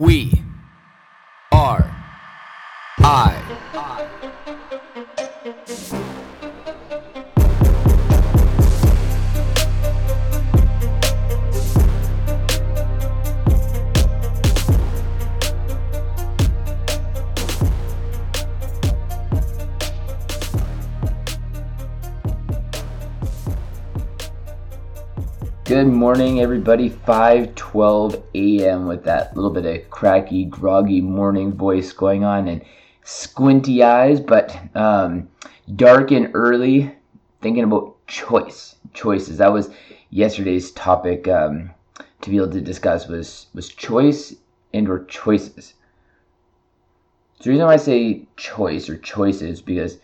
We are I. Good morning, everybody. 5:12 a.m. with that little bit of cracky, groggy morning voice going on and squinty eyes, but um, dark and early. Thinking about choice, choices. That was yesterday's topic um, to be able to discuss was was choice and or choices. The reason why I say choice or choices because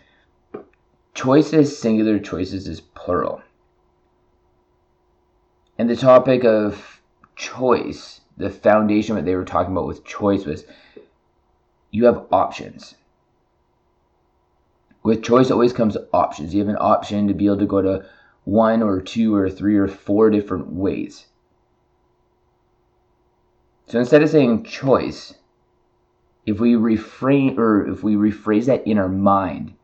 choices, singular choices, is plural. And the topic of choice, the foundation that they were talking about with choice was you have options. With choice always comes options. You have an option to be able to go to one or two or three or four different ways. So instead of saying choice, if we refrain or if we rephrase that in our mind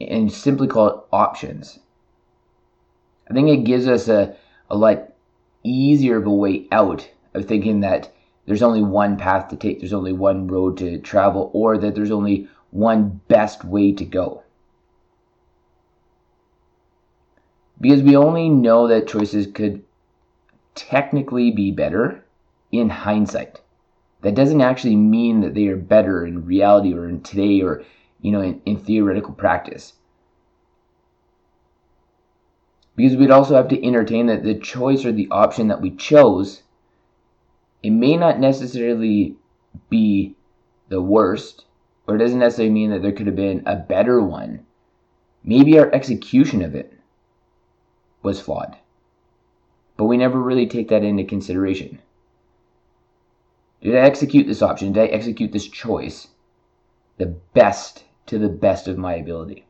and simply call it options, I think it gives us a a lot easier of a way out of thinking that there's only one path to take, there's only one road to travel, or that there's only one best way to go. Because we only know that choices could technically be better in hindsight. That doesn't actually mean that they are better in reality or in today or you know in, in theoretical practice because we'd also have to entertain that the choice or the option that we chose it may not necessarily be the worst or it doesn't necessarily mean that there could have been a better one. Maybe our execution of it was flawed. But we never really take that into consideration. Did i execute this option? Did i execute this choice the best to the best of my ability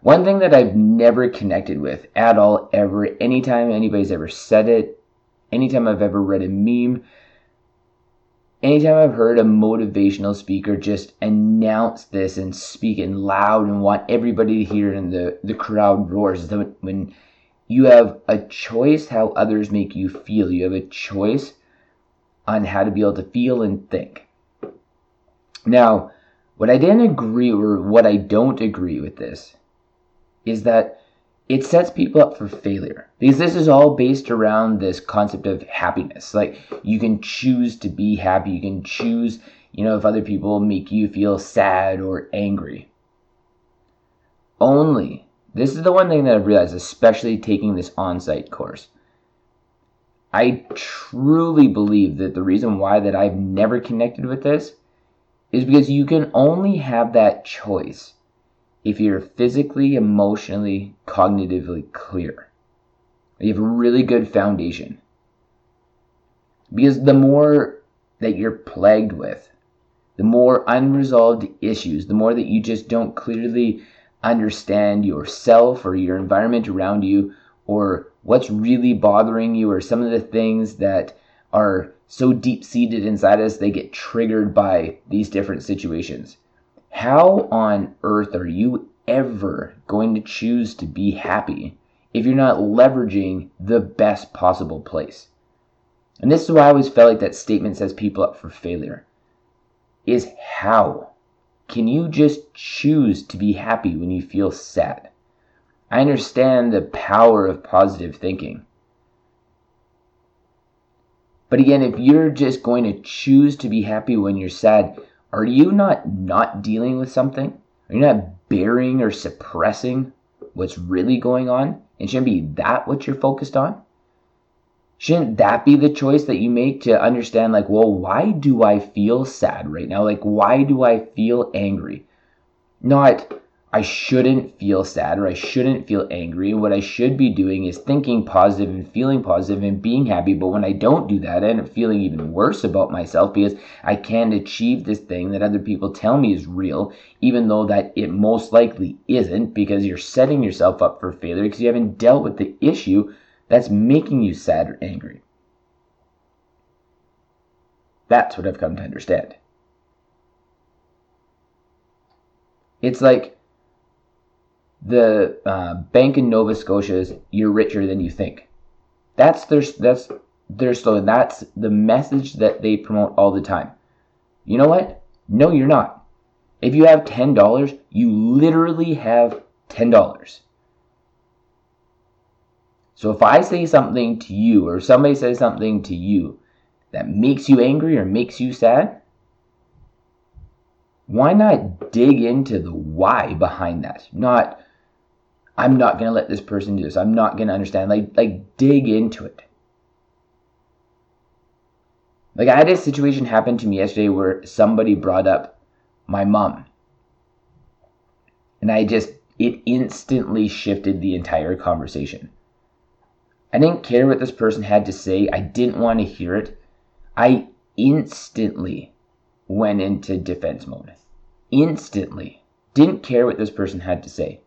one thing that I've never connected with at all, ever, anytime anybody's ever said it, anytime I've ever read a meme, anytime I've heard a motivational speaker just announce this and speak it loud and want everybody to hear it and the, the crowd roars, when you have a choice how others make you feel, you have a choice on how to be able to feel and think. Now, what I didn't agree or what I don't agree with this is that it sets people up for failure because this is all based around this concept of happiness. Like you can choose to be happy, you can choose, you know, if other people make you feel sad or angry. Only, this is the one thing that I've realized, especially taking this on site course. I truly believe that the reason why that I've never connected with this is because you can only have that choice if you're physically, emotionally, cognitively clear. You have a really good foundation. Because the more that you're plagued with, the more unresolved issues, the more that you just don't clearly understand yourself or your environment around you or what's really bothering you or some of the things that are so deep seated inside us they get triggered by these different situations how on earth are you ever going to choose to be happy if you're not leveraging the best possible place? And this is why I always felt like that statement sets people up for failure. Is how can you just choose to be happy when you feel sad? I understand the power of positive thinking. But again, if you're just going to choose to be happy when you're sad, are you not not dealing with something? Are you not bearing or suppressing what's really going on? And shouldn't be that what you're focused on? Shouldn't that be the choice that you make to understand, like, well, why do I feel sad right now? Like, why do I feel angry? Not, I shouldn't feel sad or I shouldn't feel angry. What I should be doing is thinking positive and feeling positive and being happy. But when I don't do that, I end up feeling even worse about myself because I can't achieve this thing that other people tell me is real, even though that it most likely isn't because you're setting yourself up for failure because you haven't dealt with the issue that's making you sad or angry. That's what I've come to understand. It's like the uh, bank in Nova Scotia is you're richer than you think. That's their that's their slogan. That's the message that they promote all the time. You know what? No, you're not. If you have ten dollars, you literally have ten dollars. So if I say something to you, or somebody says something to you that makes you angry or makes you sad, why not dig into the why behind that? Not, I'm not going to let this person do this. I'm not going to understand. Like, like dig into it. Like I had a situation happen to me yesterday where somebody brought up my mom. And I just, it instantly shifted the entire conversation. I didn't care what this person had to say. I didn't want to hear it. I instantly went into defense mode. Instantly. Didn't care what this person had to say.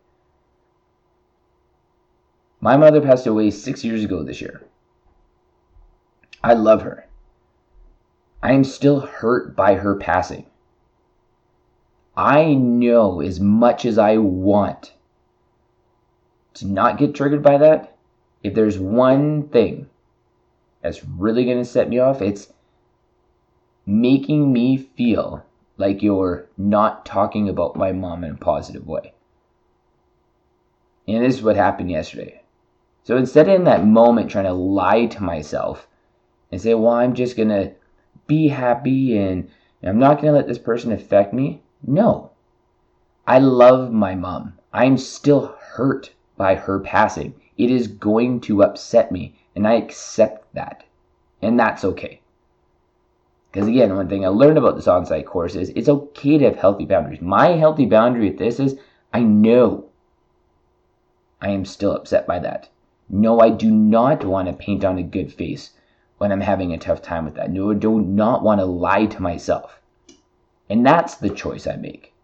My mother passed away six years ago this year. I love her. I am still hurt by her passing. I know as much as I want to not get triggered by that, if there's one thing that's really going to set me off, it's making me feel like you're not talking about my mom in a positive way. And this is what happened yesterday. So instead of in that moment trying to lie to myself and say, well, I'm just going to be happy and I'm not going to let this person affect me. No. I love my mom. I'm still hurt by her passing. It is going to upset me, and I accept that. And that's okay. Because again, one thing I learned about this on site course is it's okay to have healthy boundaries. My healthy boundary with this is I know I am still upset by that. No, I do not want to paint on a good face when I'm having a tough time with that. No, I do not want to lie to myself. And that's the choice I make.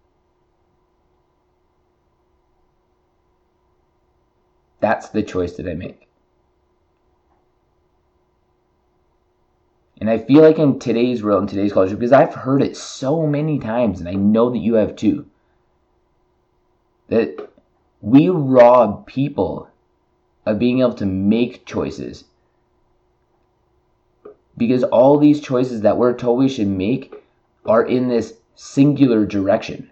That's the choice that I make. And I feel like in today's world, in today's culture, because I've heard it so many times, and I know that you have too, that we rob people of being able to make choices. Because all these choices that we're told we should make are in this singular direction.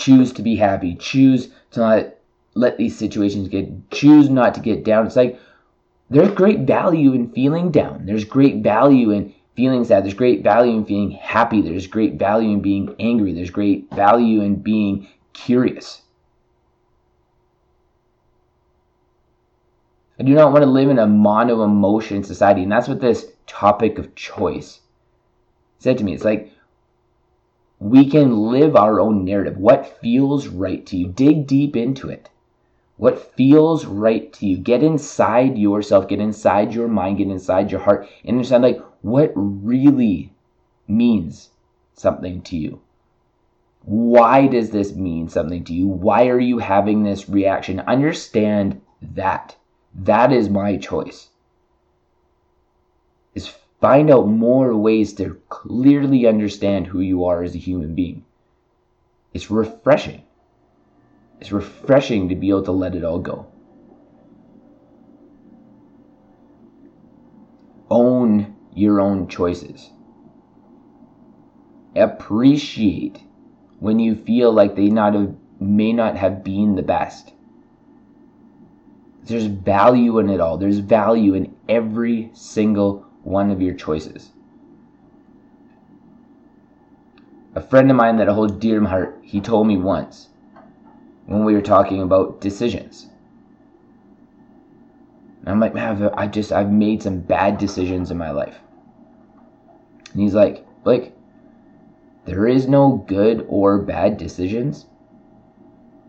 choose to be happy, choose to not let these situations get, choose not to get down. It's like there's great value in feeling down. There's great value in feeling sad. There's great value in feeling happy. There's great value in being angry. There's great value in being curious. I do not want to live in a mono emotion society. And that's what this topic of choice said to me. It's like we can live our own narrative. What feels right to you? Dig deep into it. What feels right to you? Get inside yourself, get inside your mind, get inside your heart, and understand like what really means something to you. Why does this mean something to you? Why are you having this reaction? Understand that. That is my choice. Is Find out more ways to clearly understand who you are as a human being. It's refreshing. It's refreshing to be able to let it all go. Own your own choices. Appreciate when you feel like they not have, may not have been the best. There's value in it all. There's value in every single one of your choices. A friend of mine that I hold dear to my heart, he told me once when we were talking about decisions. I might have I just I've made some bad decisions in my life. And he's like, Blake, there is no good or bad decisions.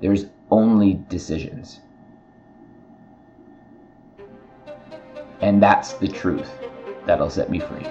There's only decisions. And that's the truth that'll set me free.